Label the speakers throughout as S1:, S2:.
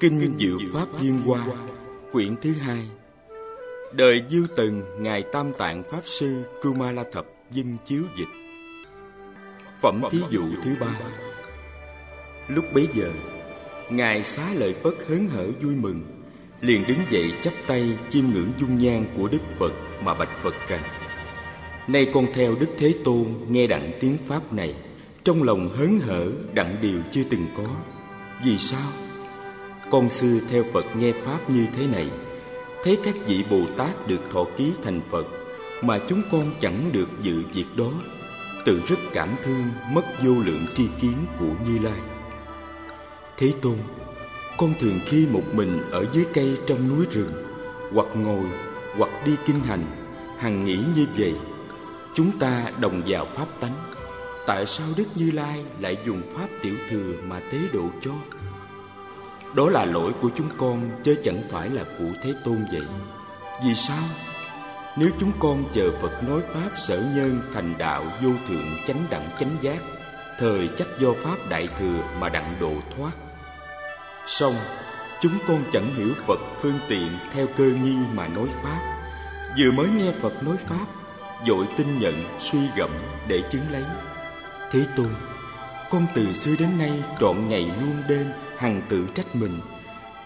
S1: Kinh Diệu Pháp Viên Hoa Quyển thứ hai. Đời Diêu Tần Ngài Tam Tạng Pháp Sư Kumala Thập Dinh Chiếu Dịch. Phẩm thí dụ thứ ba. Lúc bấy giờ Ngài xá lợi Phất hớn hở vui mừng Liền đứng dậy chắp tay chiêm ngưỡng dung nhan của Đức Phật Mà bạch Phật rằng Nay con theo Đức Thế Tôn nghe đặng tiếng Pháp này Trong lòng hớn hở đặng điều chưa từng có. Vì sao? Con xưa theo Phật nghe Pháp như thế này. Thấy các vị Bồ Tát được thọ ký thành Phật, Mà chúng con chẳng được dự việc đó. Tự rất cảm thương mất vô lượng tri kiến của Như Lai. Thế Tôn, Con thường khi một mình ở dưới cây trong núi rừng, Hoặc ngồi, hoặc đi kinh hành, Hằng nghĩ như vậy, Chúng ta đồng vào Pháp tánh, Tại sao Đức Như Lai lại dùng Pháp tiểu thừa mà tế độ cho? Đó là lỗi của chúng con chứ chẳng phải là của Thế Tôn vậy. Vì sao? Nếu chúng con chờ Phật nói Pháp sở nhân thành đạo vô thượng chánh đẳng chánh giác Thời chắc do Pháp đại thừa mà đặng độ thoát. Xong, chúng con chẳng hiểu Phật phương tiện theo cơ nghi mà nói Pháp. Vừa mới nghe Phật nói Pháp Dội tin nhận, suy gẫm để chứng lấy. Thế Tôn, con từ xưa đến nay trọn ngày luôn đêm hằng tự trách mình,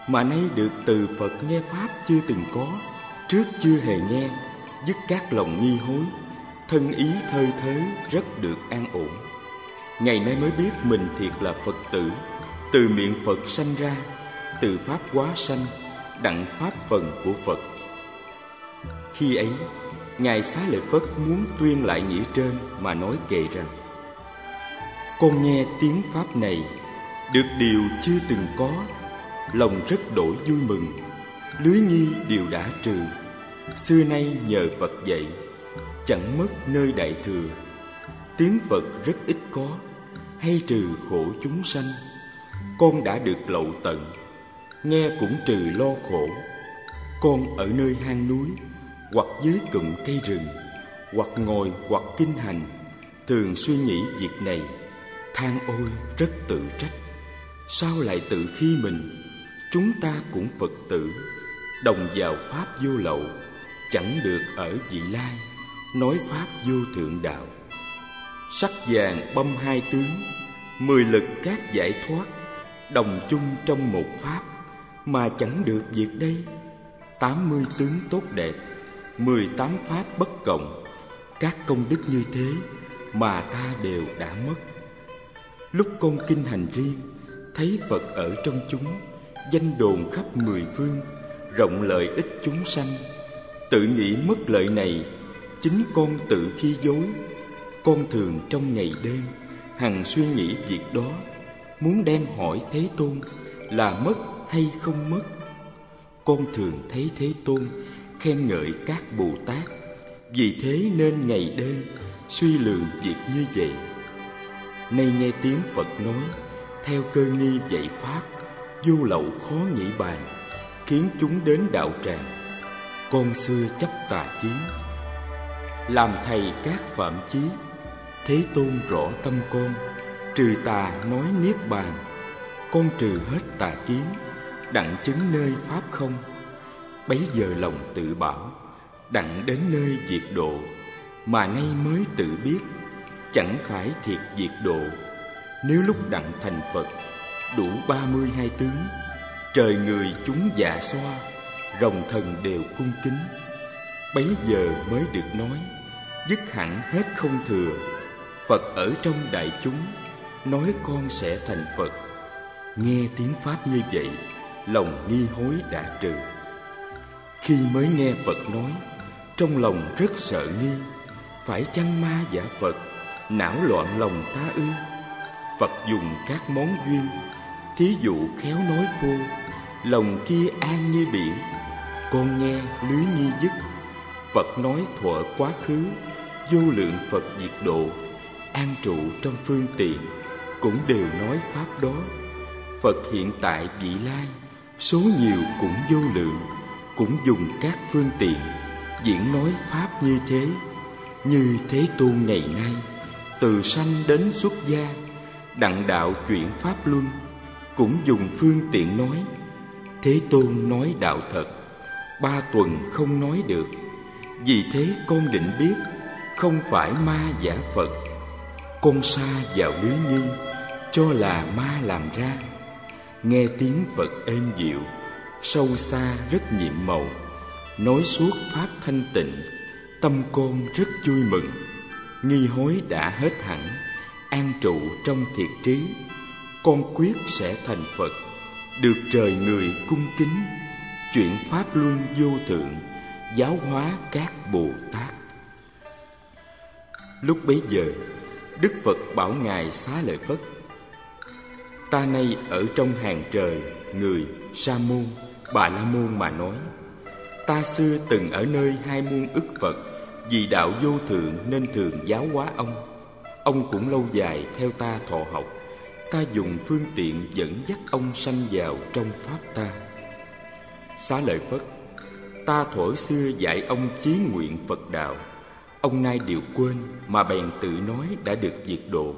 S1: mà nay được từ Phật nghe pháp chưa từng có, trước chưa hề nghe, dứt các lòng nghi hối, thân ý thơi thới rất được an ổn. Ngày nay mới biết mình thiệt là Phật tử, từ miệng Phật sanh ra, từ pháp quá sanh, đặng pháp phần của Phật. Khi ấy, ngài xá lợi Phất muốn tuyên lại nghĩa trên mà nói kệ rằng, con nghe tiếng pháp này được điều chưa từng có, lòng rất đổi vui mừng. Lưới nghi đều đã trừ, xưa nay nhờ phật dạy, chẳng mất nơi đại thừa. Tiếng phật rất ít có, hay trừ khổ chúng sanh. Con đã được lậu tận, nghe cũng trừ lo khổ. Con ở nơi hang núi, hoặc dưới cụm cây rừng, hoặc ngồi hoặc kinh hành, thường suy nghĩ việc này, than ôi rất tự trách sao lại tự khi mình? Chúng ta cũng phật tử, đồng vào pháp vô lậu, chẳng được ở vị lai, nói pháp vô thượng đạo. Sắc vàng băm hai tướng, mười lực các giải thoát, đồng chung trong một pháp, mà chẳng được việc đây. Tám mươi tướng tốt đẹp, mười tám pháp bất cộng, các công đức như thế mà ta đều đã mất. Lúc con kinh hành riêng thấy Phật ở trong chúng, danh đồn khắp mười phương, rộng lợi ích chúng sanh. Tự nghĩ mất lợi này, chính con tự khi dối. Con thường trong ngày đêm, hằng suy nghĩ việc đó, muốn đem hỏi Thế Tôn là mất hay không mất. Con thường thấy Thế Tôn khen ngợi các Bồ Tát, vì thế nên ngày đêm suy lường việc như vậy. Nay nghe tiếng Phật nói, theo cơ nghi dạy pháp, vô lậu khó nghĩ bàn, khiến chúng đến đạo tràng. Con xưa chấp tà kiến, làm thầy các phạm chí. Thế tôn rõ tâm con, trừ tà nói niết bàn. Con trừ hết tà kiến, đặng chứng nơi pháp không? Bấy giờ lòng tự bảo, đặng đến nơi diệt độ. Mà nay mới tự biết, chẳng phải thiệt diệt độ nếu lúc đặng thành Phật, Đủ ba mươi hai tướng Trời người chúng dạ xoa, Rồng thần đều cung kính. Bấy giờ mới được nói, Dứt hẳn hết không thừa. Phật ở trong đại chúng, Nói con sẽ thành Phật. Nghe tiếng Pháp như vậy, Lòng nghi hối đã trừ. Khi mới nghe Phật nói, Trong lòng rất sợ nghi, Phải chăng ma giả Phật, Não loạn lòng ta ư? Phật dùng các món duyên, Thí dụ khéo nói khô, Lòng kia an như biển, Con nghe lưới nhi dứt. Phật nói thuở quá khứ, Vô lượng Phật diệt độ, An trụ trong phương tiện, Cũng đều nói Pháp đó. Phật hiện tại vị lai, Số nhiều cũng vô lượng, Cũng dùng các phương tiện, Diễn nói Pháp như thế. Như Thế Tôn ngày nay, Từ sanh đến xuất gia Đặng đạo chuyển Pháp Luân, Cũng dùng phương tiện nói. Thế Tôn nói đạo thật, Ba tuần không nói được. Vì thế con định biết, Không phải ma giả Phật. Con xa vào lưới như Cho là ma làm ra. Nghe tiếng Phật êm dịu, Sâu xa rất nhiệm màu. Nói suốt Pháp thanh tịnh, Tâm con rất vui mừng. Nghi hối đã hết hẳn. An trụ trong thiệt trí, Con quyết sẽ thành Phật, Được trời người cung kính, chuyển Pháp Luân vô thượng, Giáo hóa các Bồ Tát. Lúc bấy giờ, Đức Phật bảo Ngài xá lợi Phất, Ta nay ở trong hàng trời, Người Sa môn, Bà la môn mà nói, Ta xưa từng ở nơi hai muôn ức Phật, Vì đạo vô thượng nên thường giáo hóa ông. Ông cũng lâu dài theo ta thọ học. Ta dùng phương tiện dẫn dắt ông sanh vào trong Pháp ta. Xá lợi Phất, Ta thuở xưa dạy ông chí nguyện Phật đạo. Ông nay đều quên mà bèn tự nói đã được diệt độ.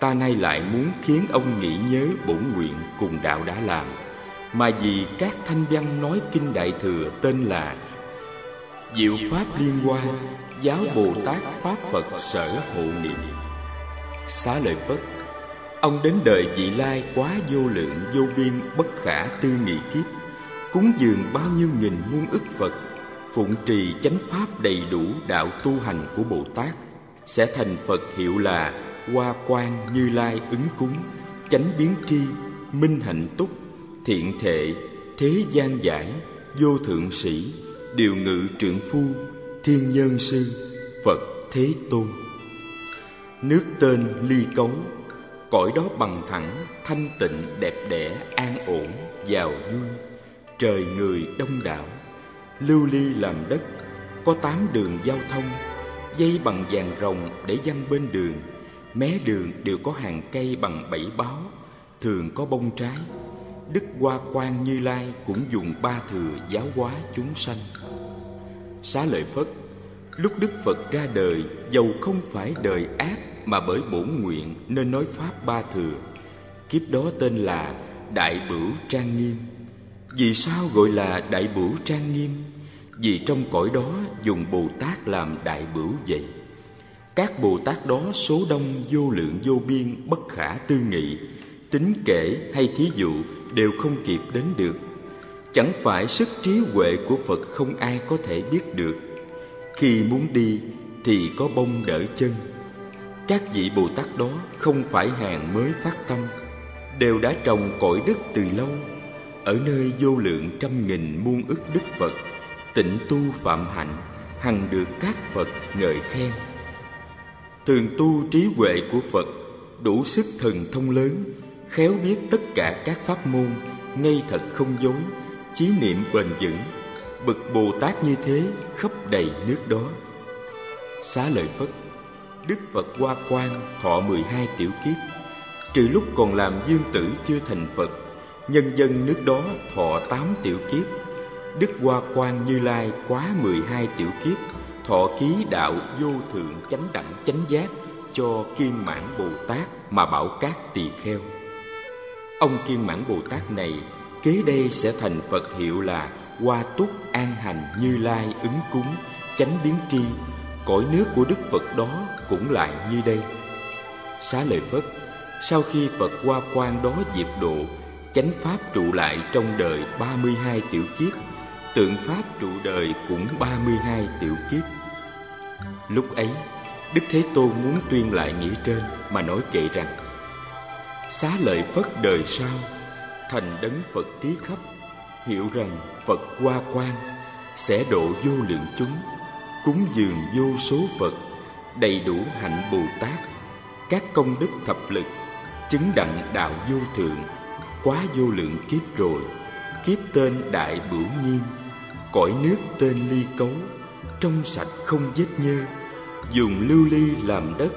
S1: Ta nay lại muốn khiến ông nghĩ nhớ bổn nguyện cùng đạo đã làm. Mà vì các thanh văn nói kinh Đại Thừa tên là Diệu Pháp Liên Hoa, Giáo Bồ Tát Pháp Phật Sở Hộ Niệm. Xá lợi Phất Ông đến đời vị lai quá vô lượng vô biên bất khả tư nghị kiếp. Cúng dường bao nhiêu nghìn muôn ức Phật Phụng trì chánh pháp đầy đủ đạo tu hành của Bồ Tát. Sẽ thành Phật hiệu là Hoa quan như lai ứng cúng Chánh biến tri, minh hạnh túc Thiện thệ, thế gian giải Vô thượng sĩ, điều ngự trượng phu Thiên nhân sư, Phật Thế Tôn. Nước tên ly cống. Cõi đó bằng thẳng, thanh tịnh, đẹp đẽ, an ổn, giàu vui Trời người đông đảo Lưu ly làm đất Có tám đường giao thông. Dây bằng vàng rồng để dăng bên đường Mé đường đều có hàng cây bằng bảy báo Thường có bông trái. Đức Hoa Quan Như Lai cũng dùng ba thừa giáo hóa chúng sanh. Xá lợi Phất Lúc Đức Phật ra đời Dầu không phải đời ác mà bởi bổn nguyện nên nói Pháp ba thừa. Kiếp đó tên là Đại Bửu Trang Nghiêm. Vì sao gọi là Đại Bửu Trang Nghiêm? Vì trong cõi đó dùng Bồ Tát làm Đại Bửu vậy. Các Bồ Tát đó số đông, vô lượng, vô biên, bất khả tư nghị, Tính kể hay thí dụ đều không kịp đến được. Chẳng phải sức trí huệ của Phật không ai có thể biết được. Khi muốn đi thì có bông đỡ chân. Các vị Bồ Tát đó không phải hàng mới phát tâm, Đều đã trồng cội đức từ lâu. Ở nơi vô lượng trăm nghìn muôn ức đức Phật, Tịnh tu phạm hạnh, Hằng được các Phật ngợi khen. Thường tu trí huệ của Phật Đủ sức thần thông lớn, Khéo biết tất cả các pháp môn, Ngay thật không dối, Chí niệm bền vững. Bậc Bồ Tát như thế khắp đầy nước đó. Xá lợi Phất Đức Phật Hoa Quang thọ 12 tiểu kiếp. Trừ lúc còn làm dương tử chưa thành Phật, Nhân dân nước đó thọ 8 tiểu kiếp. Đức Hoa Quang Như Lai quá 12 tiểu kiếp, thọ ký đạo vô thượng chánh đẳng chánh giác cho kiên mãn bồ tát mà bảo các tỳ kheo. Ông kiên mãn bồ tát này kế đây sẽ thành phật hiệu là hoa túc an hành như lai ứng cúng, chánh biến tri cõi nước của đức phật đó cũng lại như đây. Xá lợi phất sau khi phật qua quan đó diệt độ chánh pháp trụ lại trong đời 32 tiểu kiếp tượng pháp trụ đời cũng 32 tiểu kiếp. Lúc ấy, Đức Thế Tôn muốn tuyên lại nghĩa trên mà nói kệ rằng Xá lợi Phất đời sau, thành đấng Phật trí khắp, hiểu rằng Phật qua quan sẽ độ vô lượng chúng, cúng dường vô số Phật, đầy đủ hạnh Bồ Tát, các công đức thập lực, chứng đặng đạo vô thượng, quá vô lượng kiếp rồi, kiếp tên Đại Bửu Nghiêm, cõi nước tên Ly Cấu, trong sạch không vết nhơ. Dùng lưu ly làm đất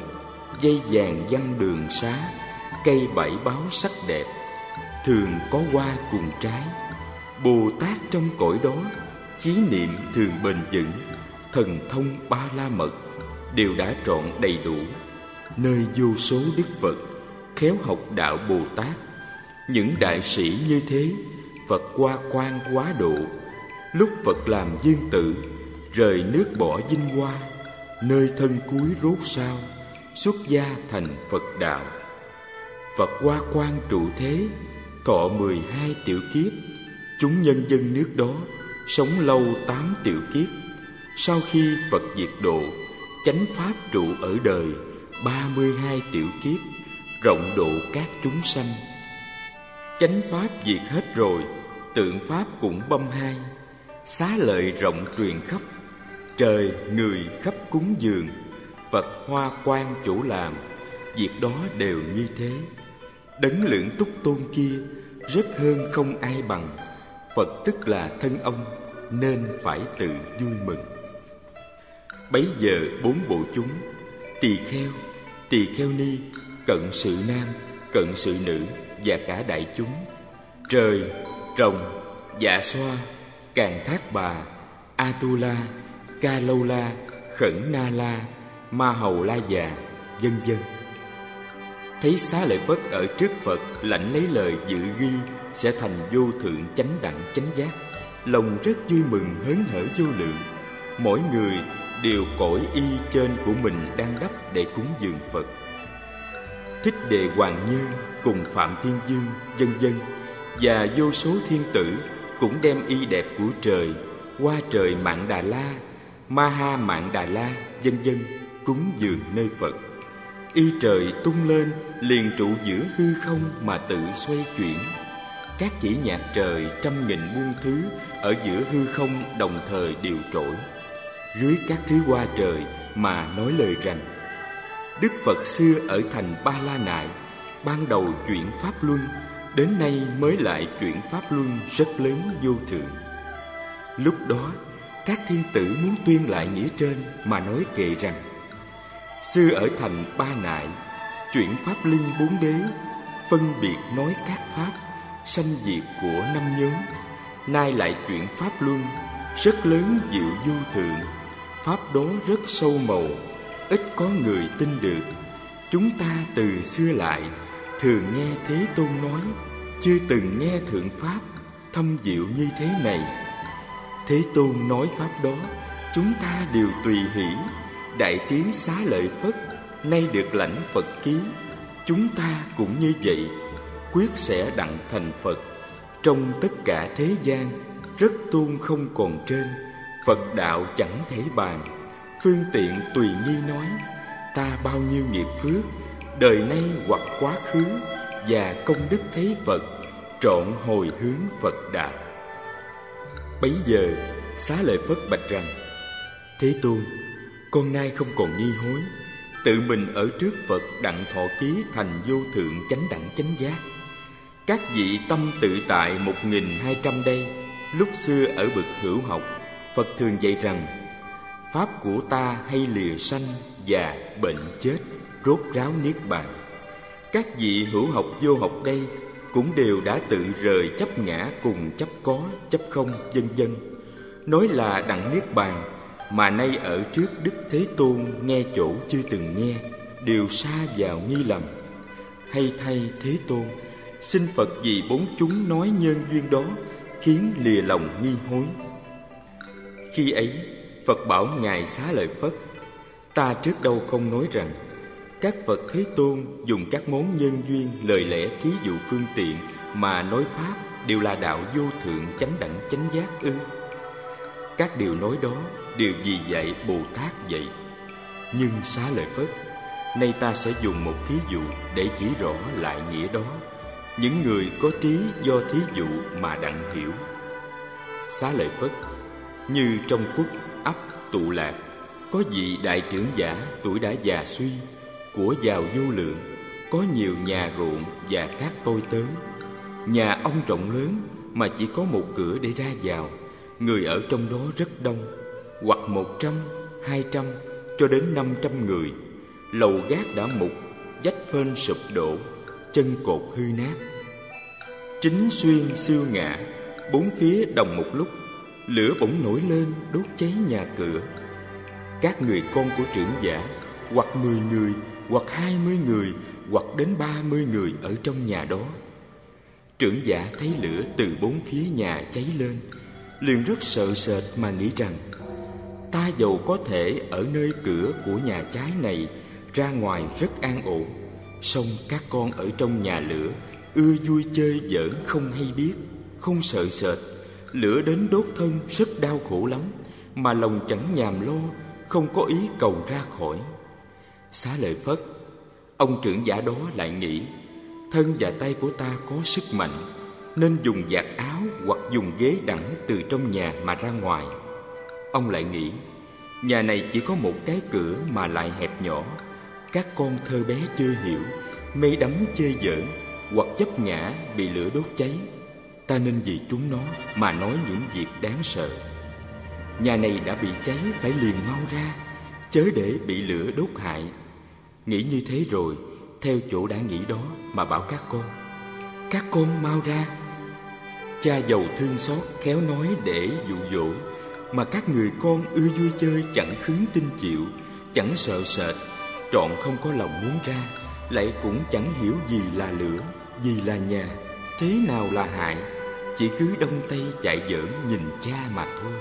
S1: dây vàng văn đường xá cây bảy báo sắc đẹp. Thường có hoa cùng trái. Bồ tát trong cõi đó chí niệm thường bền vững thần thông ba la mật, đều đã trọn đầy đủ. Nơi vô số đức phật khéo học đạo bồ tát, những đại sĩ như thế, phật qua quan quá độ. Lúc phật làm dương tự, rời nước bỏ vinh hoa, nơi thân cuối rốt sao, xuất gia thành phật đạo. Phật qua quan trụ thế, thọ mười hai tiểu kiếp. Chúng nhân dân nước đó sống lâu tám tiểu kiếp sau khi phật diệt độ, chánh pháp trụ ở đời, ba mươi hai tiểu kiếp, rộng độ các chúng sanh. Chánh pháp diệt hết rồi, tượng pháp cũng băm hai. Xá lợi rộng truyền khắp, trời người khắp cúng dường, phật hoa quan chủ làm, việc đó đều như thế. Đấng lượng túc tôn kia, rất hơn không ai bằng, phật tức là thân ông, nên phải tự vui mừng bấy giờ bốn bộ chúng, tỳ kheo tỳ kheo ni, cận sự nam, cận sự nữ và cả đại chúng. Trời, rồng dạ xoa, càng thác bà, atula ca lâu la khẩn na la ma hầu la già vân vân. Thấy xá lợi phất ở trước phật lãnh lấy lời dự ghi, sẽ thành vô thượng chánh đẳng chánh giác. Lòng rất vui mừng hớn hở vô lượng. Mỗi người đều cõi y trên của mình đang đắp để cúng dường phật. Thích đệ hoàng như cùng phạm thiên dương, dân dân, và vô số thiên tử cũng đem y đẹp của trời, qua trời mạng đà la ma ha mạng đà la, dân dân, cúng dường nơi phật. Y trời tung lên, liền trụ giữa hư không mà tự xoay chuyển. Các chỉ nhạc trời trăm nghìn muôn thứ ở giữa hư không đồng thời đều trỗi dưới các thứ hoa trời mà nói lời rằng, đức phật xưa ở thành ba la nại, ban đầu chuyển pháp luân, đến nay mới lại chuyển pháp luân rất lớn vô thượng. Lúc đó, các thiên tử muốn tuyên lại nghĩa trên mà nói kệ rằng, xưa ở thành ba nại, chuyển pháp linh bốn đế, phân biệt nói các pháp, sanh diệt của năm nhóm, nay lại chuyển pháp luân, rất lớn diệu du thượng pháp đó rất sâu màu, ít có người tin được. Chúng ta từ xưa lại thường nghe thế tôn nói, chưa từng nghe thượng pháp thâm diệu như thế này. Thế tôn nói pháp đó, chúng ta đều tùy hỷ. Đại trí xá lợi phất, nay được lãnh phật ký. Chúng ta cũng như vậy, quyết sẽ đặng thành phật. Trong tất cả thế gian, rất tôn không còn trên phật đạo chẳng thể bàn. Phương tiện tùy nghi nói, ta bao nhiêu nghiệp phước, đời nay hoặc quá khứ và công đức Thế phật trọn hồi hướng phật đạo. Bấy giờ, xá lợi phất bạch rằng, thế tôn, con nay không còn nghi hối, tự mình ở trước phật đặng thọ ký thành vô thượng chánh đẳng chánh giác. Các vị tâm tự tại một nghìn hai trăm đây, lúc xưa ở bậc hữu học phật thường dạy rằng, pháp của ta hay lìa sanh già bệnh chết, rốt ráo niết bàn. Các vị hữu học vô học đây cũng đều đã tự rời chấp ngã cùng chấp có, chấp không, vân vân. Nói là đặng niết bàn, mà nay ở trước đức thế tôn nghe chỗ chưa từng nghe, đều xa vào nghi lầm. Hay thay thế tôn, xin phật vì bốn chúng nói nhân duyên đó khiến lìa lòng nghi hối khi ấy, phật bảo ngài xá lợi phất, ta trước đâu không nói rằng, các phật thế tôn dùng các món nhân duyên, lời lẽ, thí dụ, phương tiện mà nói pháp đều là đạo vô thượng, chánh đẳng, chánh giác ư? Các điều nói đó đều vì dạy bồ tát vậy nhưng xá lợi phất, nay ta sẽ dùng một thí dụ để chỉ rõ lại nghĩa đó. Những người có trí do thí dụ mà đặng hiểu. Xá lợi phất như trong quốc ấp tụ lạc có vị đại trưởng giả tuổi đã già suy của giàu vô lượng có nhiều nhà ruộng và các tôi tớ nhà ông rộng lớn mà chỉ có một cửa để ra vào người ở trong đó rất đông hoặc một trăm, hai trăm cho đến năm trăm người. Lầu gác đã mục, dách phên sụp đổ, chân cột hư nát. Chính xuyên siêu ngã, bốn phía đồng một lúc, lửa bỗng nổi lên đốt cháy nhà cửa. Các người con của trưởng giả, hoặc mười người, hoặc hai mươi người, hoặc đến ba mươi người ở trong nhà đó. Trưởng giả thấy lửa từ bốn phía nhà cháy lên, liền rất sợ sệt mà nghĩ rằng ta giàu có thể ở nơi cửa của nhà trái này ra ngoài rất an ổn song các con ở trong nhà lửa ưa vui chơi giỡn không hay biết không sợ sệt lửa đến đốt thân rất đau khổ lắm, mà lòng chẳng nhàm lo, không có ý cầu ra khỏi. Xá lợi phất, ông trưởng giả đó lại nghĩ, thân và tay của ta có sức mạnh, nên dùng giặt áo hoặc dùng ghế đẳng từ trong nhà mà ra ngoài. Ông lại nghĩ, nhà này chỉ có một cái cửa mà lại hẹp nhỏ, các con thơ bé chưa hiểu mê đắm chơi giỡn hoặc chấp ngã bị lửa đốt cháy ta nên vì chúng nó mà nói những việc đáng sợ. Nhà này đã bị cháy phải liền mau ra, chớ để bị lửa đốt hại. Nghĩ như thế rồi, theo chỗ đã nghĩ đó mà bảo các con. Các con mau ra. Cha giàu thương xót khéo nói để dụ dỗ, mà các người con ưa vui chơi chẳng khứng tin chịu, chẳng sợ sệt, trọn không có lòng muốn ra, lại cũng chẳng hiểu gì là lửa, gì là nhà, thế nào là hại chỉ cứ đông tây chạy giỡn nhìn cha mà thôi.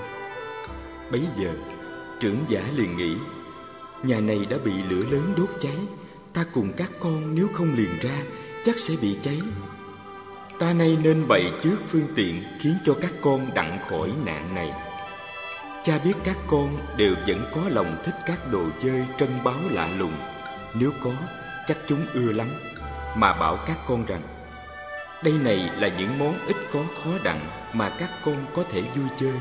S1: Bấy giờ, trưởng giả liền nghĩ, nhà này đã bị lửa lớn đốt cháy, ta cùng các con nếu không liền ra, chắc sẽ bị cháy. Ta nay nên bày trước phương tiện khiến cho các con đặng khỏi nạn này. Cha biết các con đều vẫn có lòng thích các đồ chơi trân báo lạ lùng. Nếu có, chắc chúng ưa lắm. Mà bảo các con rằng đây này là những món ít có khó đặng mà các con có thể vui chơi.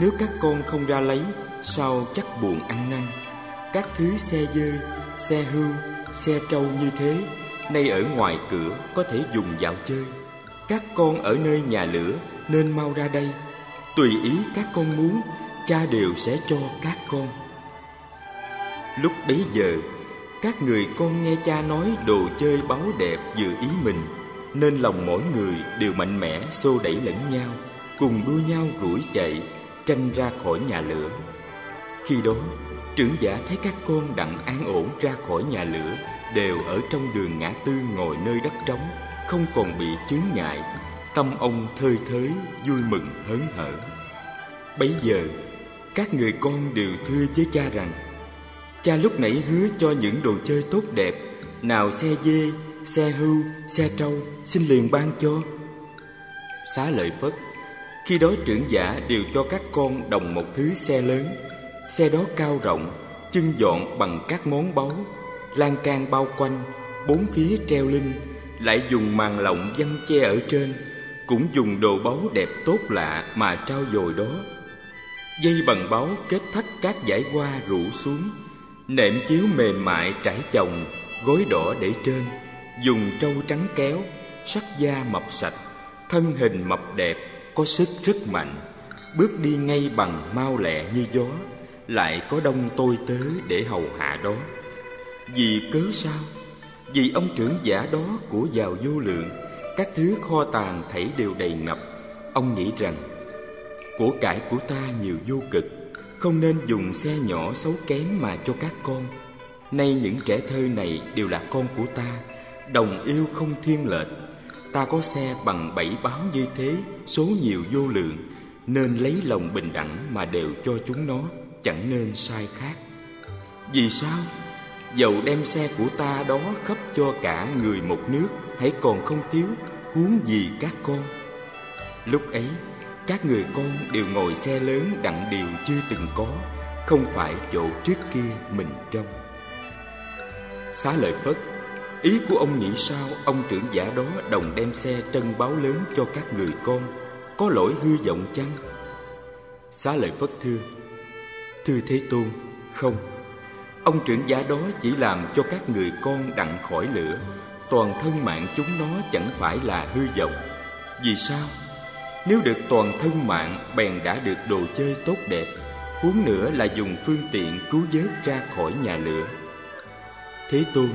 S1: Nếu các con không ra lấy, sao chắc buồn ăn năn? Các thứ xe dơi xe hưu, xe trâu như thế, nay ở ngoài cửa có thể dùng dạo chơi. Các con ở nơi nhà lửa nên mau ra đây. Tùy ý các con muốn, cha đều sẽ cho các con. Lúc bấy giờ, các người con nghe cha nói đồ chơi báu đẹp dự ý mình nên lòng mỗi người đều mạnh mẽ xô đẩy lẫn nhau, cùng đua nhau rủi chạy, tranh ra khỏi nhà lửa. Khi đó, trưởng giả thấy các con đặng an ổn ra khỏi nhà lửa, đều ở trong đường ngã tư ngồi nơi đất trống, không còn bị chướng ngại. Tâm ông thơi thới, vui mừng, hớn hở. Bấy giờ, các người con đều thưa với cha rằng, cha lúc nãy hứa cho những đồ chơi tốt đẹp, nào xe dê xe hưu, xe trâu, xin liền ban cho. Xá lợi phất, khi đó trưởng giả đều cho các con đồng một thứ xe lớn. Xe đó cao rộng, chân dọn bằng các món báu, lan can bao quanh, bốn phía treo linh, lại dùng màn lọng văng che ở trên, cũng dùng đồ báu đẹp tốt lạ mà trao dồi đó. Dây bằng báu kết thắt các dải hoa rủ xuống, nệm chiếu mềm mại trải chồng, gối đỏ để trên dùng trâu trắng kéo, sắc da mập sạch, thân hình mập đẹp, có sức rất mạnh. Bước đi ngay bằng mau lẹ như gió, lại có đông tôi tớ để hầu hạ đó. Vì cớ sao? Vì ông trưởng giả đó của giàu vô lượng, các thứ kho tàng thảy đều đầy ngập. Ông nghĩ rằng, của cải của ta nhiều vô cực, không nên dùng xe nhỏ xấu kém mà cho các con. Nay những trẻ thơ này đều là con của ta đồng yêu không thiên lệch, ta có xe bằng bảy báo như thế, số nhiều vô lượng, nên lấy lòng bình đẳng mà đều cho chúng nó, chẳng nên sai khác. Vì sao? Dầu đem xe của ta đó khắp cho cả người một nước, hãy còn không thiếu, huống gì các con? Lúc ấy, các người con đều ngồi xe lớn đặng điều chưa từng có, không phải chỗ trước kia mình trong xá lợi phất ý của ông nghĩ sao? Ông trưởng giả đó đồng đem xe trân báo lớn cho các người con. Có lỗi hư vọng chăng? Xá lợi phất thưa thưa thế tôn không. Ông trưởng giả đó chỉ làm cho các người con đặng khỏi lửa. Toàn thân mạng chúng nó chẳng phải là hư vọng vì sao? Nếu được toàn thân mạng bèn đã được đồ chơi tốt đẹp. Huống nữa là dùng phương tiện cứu vớt ra khỏi nhà lửa. Thế Tôn,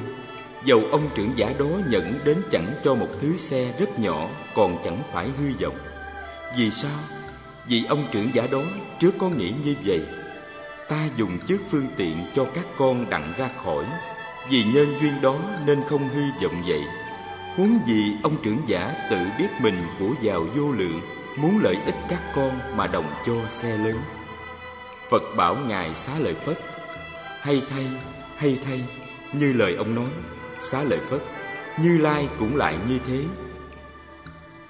S1: dầu ông trưởng giả đó nhận đến chẳng cho một thứ xe rất nhỏ còn chẳng phải hư vọng. Vì sao? Vì ông trưởng giả đó trước có nghĩ như vậy. Ta dùng trước phương tiện cho các con đặng ra khỏi, vì nhân duyên đó nên không hư vọng vậy. Huống gì ông trưởng giả tự biết mình của giàu vô lượng, muốn lợi ích các con mà đồng cho xe lớn. Phật bảo Ngài xá lợi Phất, hay thay, hay thay, như lời ông nói, xá lợi Phất, Như Lai cũng lại như thế.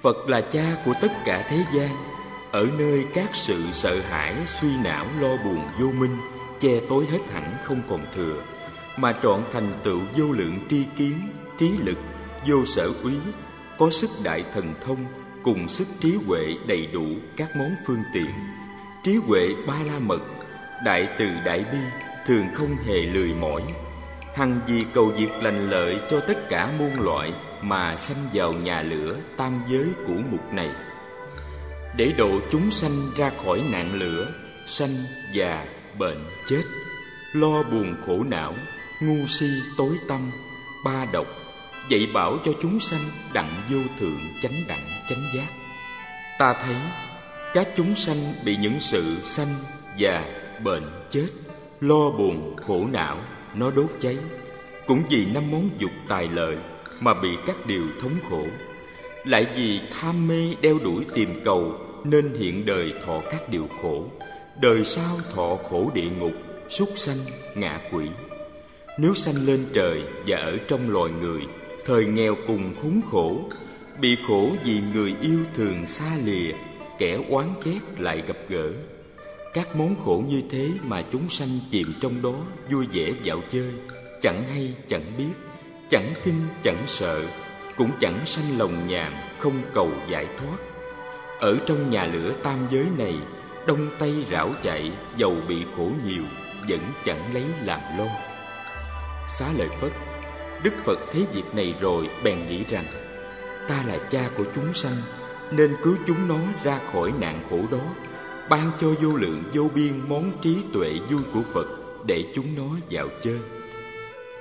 S1: Phật là cha của tất cả thế gian, ở nơi các sự sợ hãi, suy não, lo buồn vô minh, che tối hết hẳn không còn thừa, mà trọn thành tựu vô lượng tri kiến, trí lực, vô sở úy, có sức đại thần thông, cùng sức trí huệ đầy đủ các món phương tiện. Trí huệ ba la mật, đại từ đại bi, thường không hề lười mỏi. Hằng vì cầu việc lành lợi cho tất cả muôn loại mà sanh vào nhà lửa tam giới của mục này. Để độ chúng sanh ra khỏi nạn lửa, sanh, già, bệnh, chết, lo buồn khổ não, ngu si tối tâm, ba độc, dạy bảo cho chúng sanh đặng vô thượng chánh đẳng chánh giác. Ta thấy các chúng sanh bị những sự sanh, già, bệnh, chết, lo buồn, khổ não, nó đốt cháy. Cũng vì năm món dục tài lợi mà bị các điều thống khổ. Lại vì tham mê đeo đuổi tìm cầu nên hiện đời thọ các điều khổ. Đời sau thọ khổ địa ngục, súc sanh, ngạ quỷ. Nếu sanh lên trời và ở trong loài người, thời nghèo cùng khốn khổ, bị khổ vì người yêu thường xa lìa, kẻ oán ghét lại gặp gỡ. Các món khổ như thế mà chúng sanh chìm trong đó vui vẻ dạo chơi, chẳng hay chẳng biết, chẳng kinh chẳng sợ, cũng chẳng sanh lòng nhàn không cầu giải thoát. Ở trong nhà lửa tam giới này, đông tây rảo chạy, dầu bị khổ nhiều, vẫn chẳng lấy làm lo. Xá lợi Phất, Đức Phật thấy việc này rồi bèn nghĩ rằng, ta là cha của chúng sanh, nên cứu chúng nó ra khỏi nạn khổ đó ban cho vô lượng vô biên món trí tuệ vui của Phật để chúng nó vào chơi.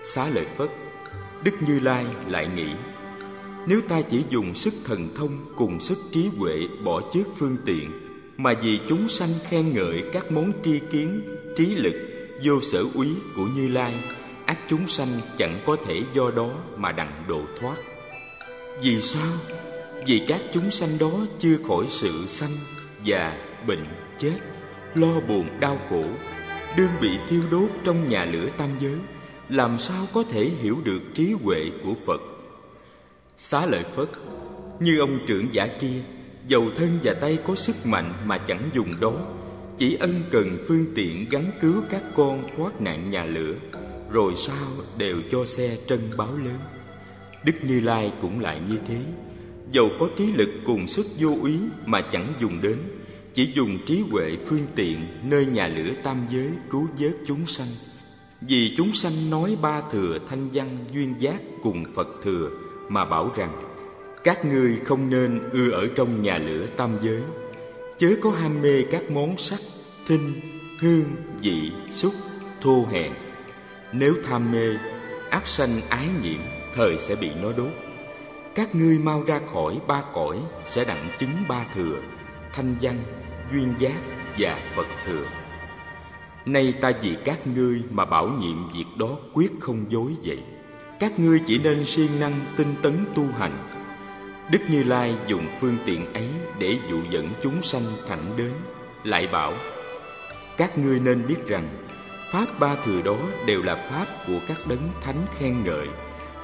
S1: Xá lợi Phất, Đức Như Lai lại nghĩ, nếu ta chỉ dùng sức thần thông cùng sức trí huệ bỏ trước phương tiện, mà vì chúng sanh khen ngợi các món tri kiến, trí lực, vô sở úy của Như Lai, ác chúng sanh chẳng có thể do đó mà đặng độ thoát. Vì sao? Vì các chúng sanh đó chưa khỏi sự sanh, và bệnh, chết, lo buồn đau khổ, đương bị thiêu đốt trong nhà lửa tam giới, làm sao có thể hiểu được trí huệ của Phật? Xá lợi Phất, như ông trưởng giả kia, dầu thân và tay có sức mạnh mà chẳng dùng đó, chỉ ân cần phương tiện gắn cứu các con thoát nạn nhà lửa, rồi sao đều cho xe trân báo lớn. Đức Như Lai cũng lại như thế, dầu có trí lực cùng sức vô úy mà chẳng dùng đến, chỉ dùng trí huệ phương tiện nơi nhà lửa tam giới cứu vớt chúng sanh. Vì chúng sanh nói ba thừa thanh văn duyên giác cùng phật thừa mà bảo rằng, các ngươi không nên ưa ở trong nhà lửa tam giới. Chớ có ham mê các món sắc, thinh, hương, vị, xúc, thô hèn. Nếu tham mê, ác sanh ái nhiễm, thời sẽ bị nó đốt. Các ngươi mau ra khỏi ba cõi sẽ đặng chứng ba thừa, thanh văn duyên giác và Phật thừa. Nay ta vì các ngươi mà bảo nhiệm việc đó quyết không dối vậy. Các ngươi chỉ nên siêng năng tinh tấn tu hành. Đức Như Lai dùng phương tiện ấy để dụ dẫn chúng sanh thẳng đến, lại bảo: Các ngươi nên biết rằng pháp ba thừa đó đều là pháp của các đấng thánh khen ngợi,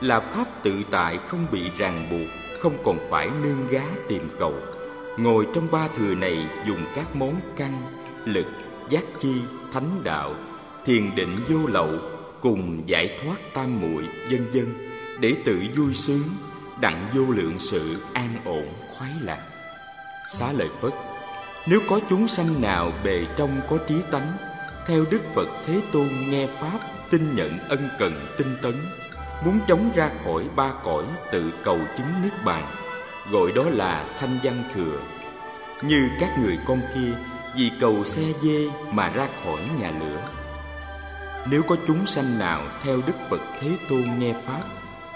S1: là pháp tự tại không bị ràng buộc, không còn phải nương gá tìm cầu Ngồi trong ba thừa này dùng các món căn, lực, giác chi, thánh đạo, thiền định vô lậu cùng giải thoát tam muội vân vân để tự vui sướng, đặng vô lượng sự an ổn khoái lạc. Xá lợi Phất, nếu có chúng sanh nào bề trong có trí tánh, theo Đức Phật Thế Tôn nghe pháp tin nhận ân cần tinh tấn, muốn chống ra khỏi ba cõi tự cầu chứng niết bàn gọi đó là thanh văn thừa. Như các người con kia, vì cầu xe dê mà ra khỏi nhà lửa. Nếu có chúng sanh nào theo đức phật thế tôn nghe pháp,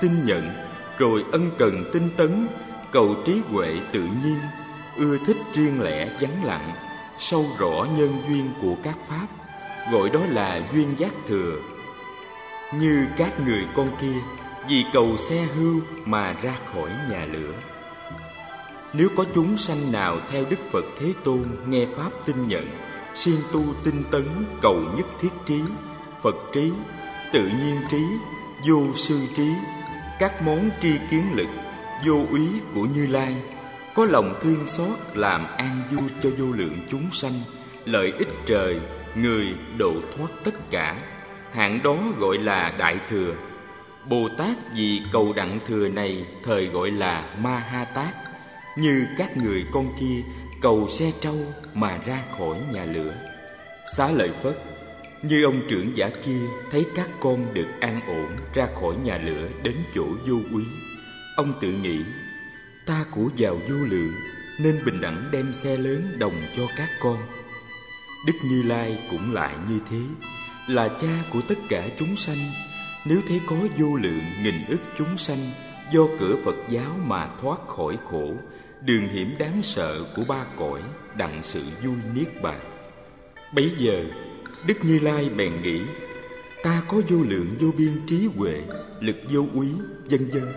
S1: tin nhận, rồi ân cần tinh tấn, cầu trí huệ tự nhiên, ưa thích riêng lẻ vắng lặng, sâu rõ nhân duyên của các pháp, gọi đó là duyên giác thừa. Như các người con kia, vì cầu xe hưu mà ra khỏi nhà lửa nếu có chúng sanh nào theo đức phật thế tôn nghe pháp tin nhận, siêng tu tinh tấn cầu nhất thiết trí, phật trí, tự nhiên trí, vô sư trí, các món tri kiến lực, vô úy của như lai, có lòng thương xót làm an vui cho vô lượng chúng sanh, lợi ích trời, người độ thoát tất cả. Hạng đó gọi là đại thừa. Bồ tát vì cầu đặng thừa này, thời gọi là ma ha tát như các người con kia, cầu xe trâu mà ra khỏi nhà lửa. Xá lợi phất, như ông trưởng giả kia, thấy các con được an ổn ra khỏi nhà lửa đến chỗ vô quý ông tự nghĩ, ta của giàu vô lượng nên bình đẳng đem xe lớn đồng cho các con. Đức như lai cũng lại như thế, là cha của tất cả chúng sanh. Nếu thấy có vô lượng nghìn ức chúng sanh, do cửa phật giáo mà thoát khỏi khổ đường hiểm đáng sợ của ba cõi đặng sự vui niết bàn. Bấy giờ, đức như lai bèn nghĩ, ta có vô lượng vô biên trí huệ, lực vô úy, vân vân.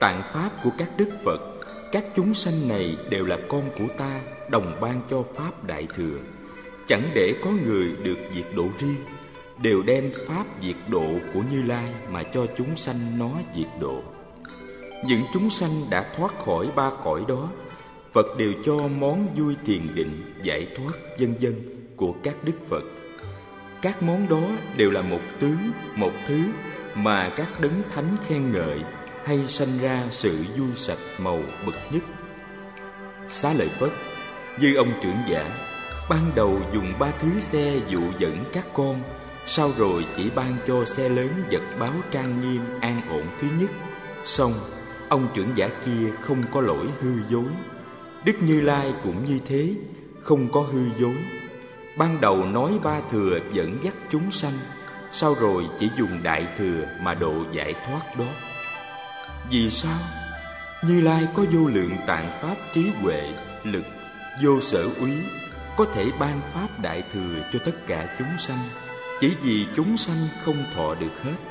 S1: Tạng pháp của các đức phật, các chúng sanh này đều là con của ta, đồng ban cho pháp đại thừa. Chẳng để có người được diệt độ riêng, đều đem pháp diệt độ của như lai mà cho chúng sanh nó diệt độ những chúng sanh đã thoát khỏi ba cõi đó, phật đều cho món vui thiền định giải thoát vân vân của các đức phật. Các món đó đều là một tướng một thứ mà các đấng thánh khen ngợi hay sanh ra sự vui sạch màu bậc nhất. Xá lợi phất, như ông trưởng giả, ban đầu dùng ba thứ xe dụ dẫn các con, sau rồi chỉ ban cho xe lớn vật báo trang nghiêm an ổn thứ nhất, xong ông trưởng giả kia không có lỗi hư dối đức như lai cũng như thế, không có hư dối ban đầu nói ba thừa dẫn dắt chúng sanh, sau rồi chỉ dùng đại thừa mà độ giải thoát đó. Vì sao? Như lai có vô lượng tạng pháp trí huệ, lực, vô sở úy, có thể ban pháp đại thừa cho tất cả chúng sanh. Chỉ vì chúng sanh không thọ được hết.